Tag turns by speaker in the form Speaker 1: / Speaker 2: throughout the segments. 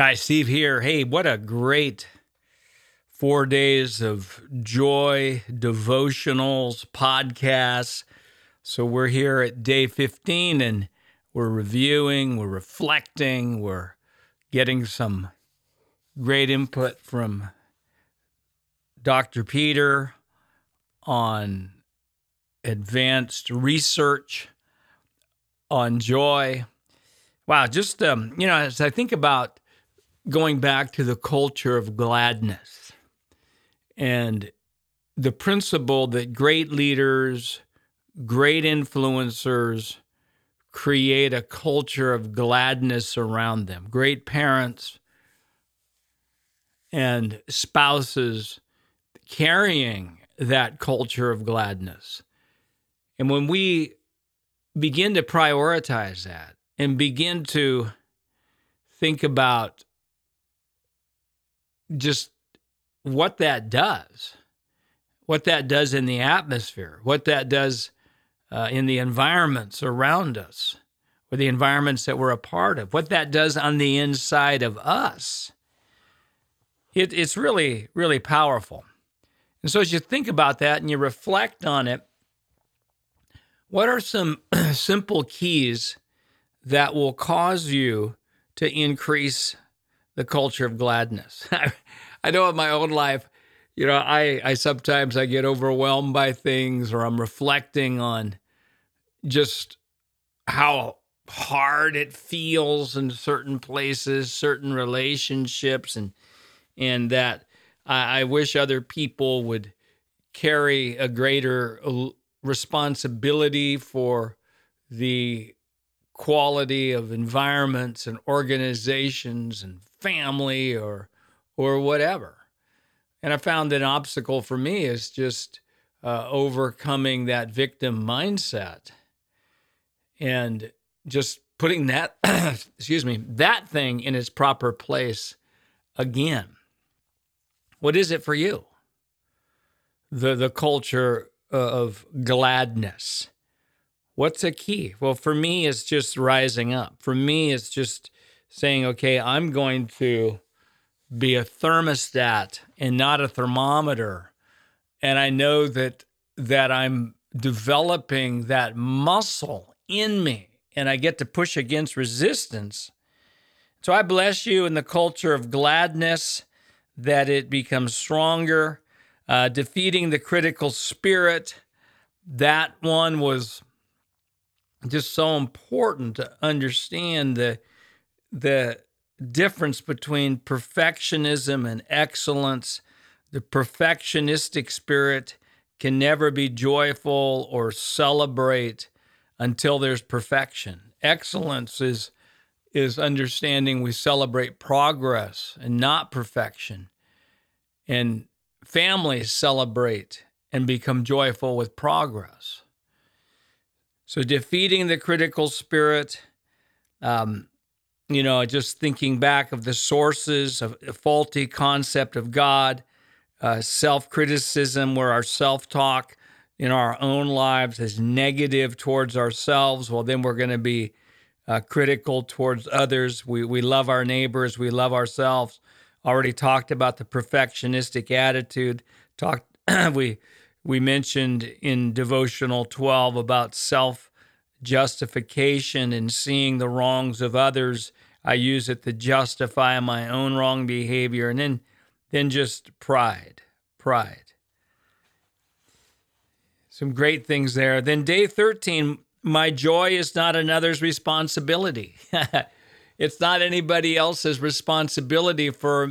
Speaker 1: Hi, Steve here. Hey, what a great four days of joy, devotionals, podcasts. So we're here at day 15 and we're reviewing, we're reflecting, we're getting some great input from Dr. Peter on advanced research on joy. Wow, just um, you know, as I think about going back to the culture of gladness and the principle that great leaders, great influencers create a culture of gladness around them. Great parents and spouses carrying that culture of gladness. And when we begin to prioritize that and begin to think about just what that does, what that does in the atmosphere, what that does uh, in the environments around us, or the environments that we're a part of, what that does on the inside of us. It, it's really, really powerful. And so, as you think about that and you reflect on it, what are some simple keys that will cause you to increase the culture of gladness. I know in my own life, you know, I, I sometimes I get overwhelmed by things or I'm reflecting on just how hard it feels in certain places, certain relationships, and and that I, I wish other people would carry a greater responsibility for the quality of environments and organizations and family or or whatever. And I found that an obstacle for me is just uh, overcoming that victim mindset and just putting that excuse me that thing in its proper place again. What is it for you? The the culture of gladness. What's a key? Well, for me, it's just rising up. For me, it's just saying, okay, I'm going to be a thermostat and not a thermometer. And I know that that I'm developing that muscle in me and I get to push against resistance. So I bless you in the culture of gladness that it becomes stronger, uh, defeating the critical spirit. That one was just so important to understand the the difference between perfectionism and excellence. The perfectionistic spirit can never be joyful or celebrate until there's perfection. Excellence is is understanding we celebrate progress and not perfection. And families celebrate and become joyful with progress. So defeating the critical spirit, um, you know, just thinking back of the sources of faulty concept of God, uh, self criticism, where our self talk in our own lives is negative towards ourselves, well, then we're going to be uh, critical towards others. We, we love our neighbors, we love ourselves. Already talked about the perfectionistic attitude. Talked we we mentioned in devotional 12 about self justification and seeing the wrongs of others. I use it to justify my own wrong behavior. And then, then just pride, pride. Some great things there. Then, day 13, my joy is not another's responsibility. it's not anybody else's responsibility for,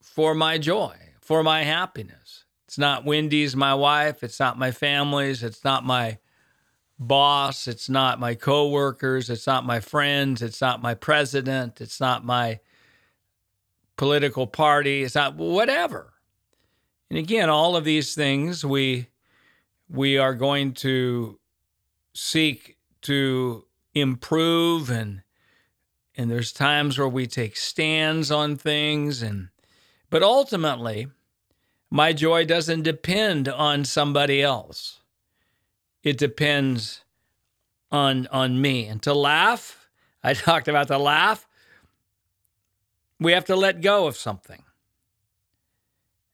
Speaker 1: for my joy, for my happiness. It's not Wendy's, my wife. It's not my family's. It's not my boss, it's not my coworkers, it's not my friends, it's not my president, it's not my political party, it's not whatever. And again, all of these things we we are going to seek to improve and and there's times where we take stands on things and but ultimately my joy doesn't depend on somebody else it depends on on me. And to laugh, I talked about the laugh. we have to let go of something.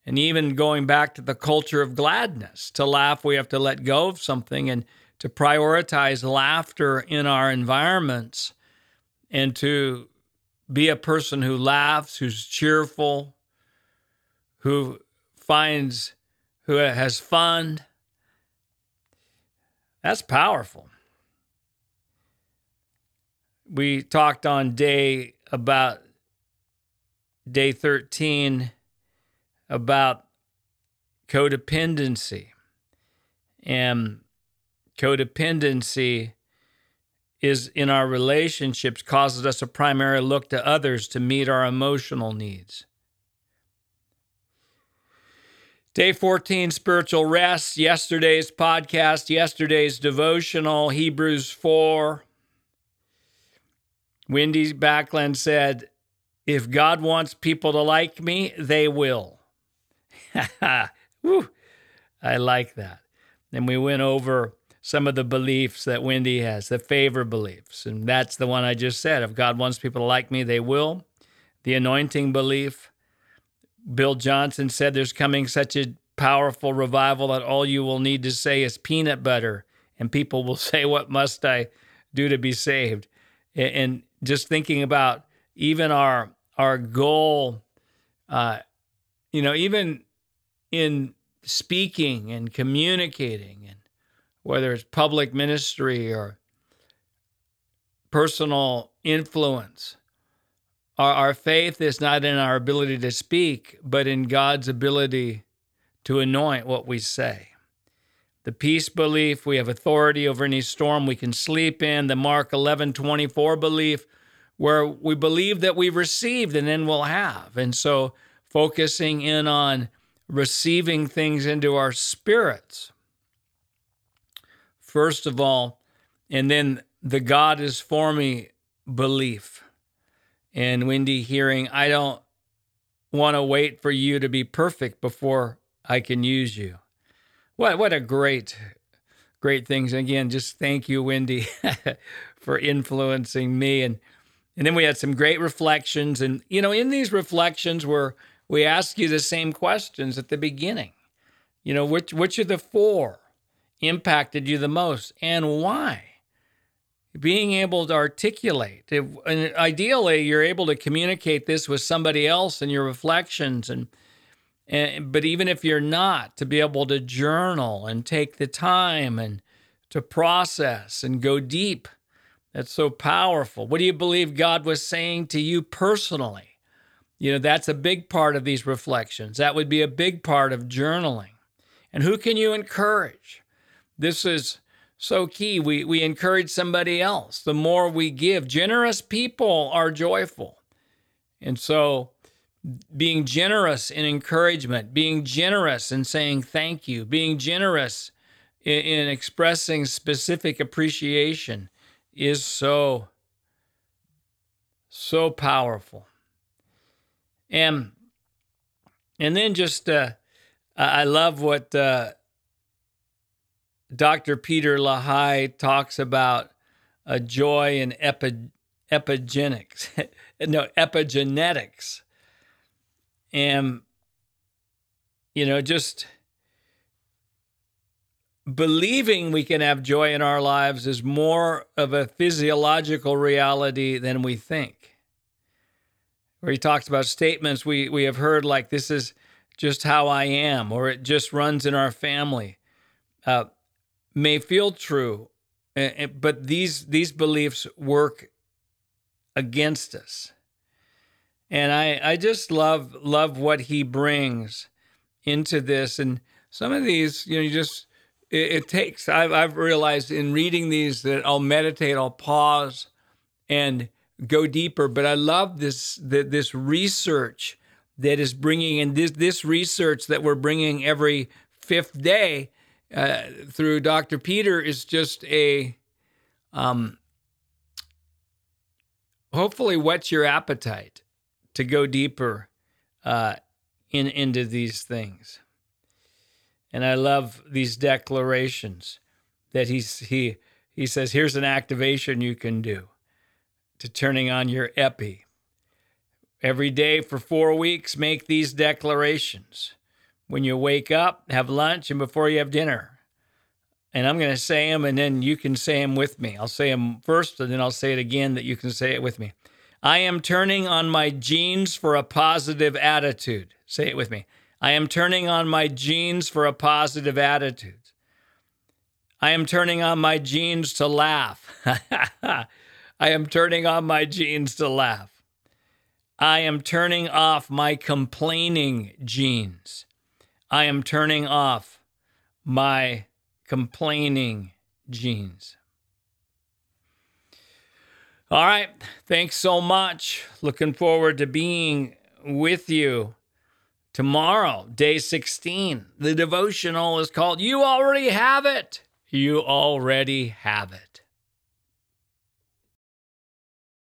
Speaker 1: And even going back to the culture of gladness, to laugh, we have to let go of something and to prioritize laughter in our environments and to be a person who laughs, who's cheerful, who finds, who has fun. That's powerful. We talked on day about day 13 about codependency. And codependency is in our relationships causes us to primarily look to others to meet our emotional needs. Day 14, spiritual rest. Yesterday's podcast, yesterday's devotional, Hebrews 4. Wendy Backlund said, If God wants people to like me, they will. Woo, I like that. And we went over some of the beliefs that Wendy has, the favor beliefs. And that's the one I just said. If God wants people to like me, they will. The anointing belief. Bill Johnson said there's coming such a powerful revival that all you will need to say is peanut butter, and people will say, What must I do to be saved? And just thinking about even our our goal, uh, you know, even in speaking and communicating and whether it's public ministry or personal influence. Our, our faith is not in our ability to speak, but in God's ability to anoint what we say. The peace belief, we have authority over any storm we can sleep in. The Mark 11 24 belief, where we believe that we've received and then we'll have. And so focusing in on receiving things into our spirits first of all, and then the God is for me belief. And Wendy hearing, I don't want to wait for you to be perfect before I can use you. What what a great, great things. And again, just thank you, Wendy, for influencing me. And and then we had some great reflections. And you know, in these reflections where we ask you the same questions at the beginning. You know, which which of the four impacted you the most and why. Being able to articulate. and ideally, you're able to communicate this with somebody else in your reflections. And, and, but even if you're not, to be able to journal and take the time and to process and go deep. That's so powerful. What do you believe God was saying to you personally? You know, that's a big part of these reflections. That would be a big part of journaling. And who can you encourage? This is so key. We, we encourage somebody else. The more we give, generous people are joyful. And so, being generous in encouragement, being generous in saying thank you, being generous in, in expressing specific appreciation is so, so powerful. And, and then just, uh, I love what, uh, Dr. Peter LaHaye talks about a joy in epi, epigenics, no, epigenetics. And, you know, just believing we can have joy in our lives is more of a physiological reality than we think. Where he talks about statements we, we have heard like, this is just how I am, or it just runs in our family. Uh, may feel true, eh, eh, but these these beliefs work against us. And I I just love love what he brings into this and some of these, you know, you just it, it takes I've I've realized in reading these that I'll meditate, I'll pause and go deeper, but I love this the, this research that is bringing in this this research that we're bringing every fifth day uh, through Dr. Peter is just a um, hopefully whets your appetite to go deeper uh, in into these things. And I love these declarations that he's he he says here's an activation you can do to turning on your epi. Every day for four weeks, make these declarations. When you wake up, have lunch, and before you have dinner. And I'm going to say them, and then you can say them with me. I'll say them first, and then I'll say it again that you can say it with me. I am turning on my genes for a positive attitude. Say it with me. I am turning on my genes for a positive attitude. I am turning on my genes to laugh. I am turning on my genes to laugh. I am turning off my complaining genes. I am turning off my complaining genes. All right. Thanks so much. Looking forward to being with you tomorrow, day 16. The devotional is called You Already Have It. You already have it.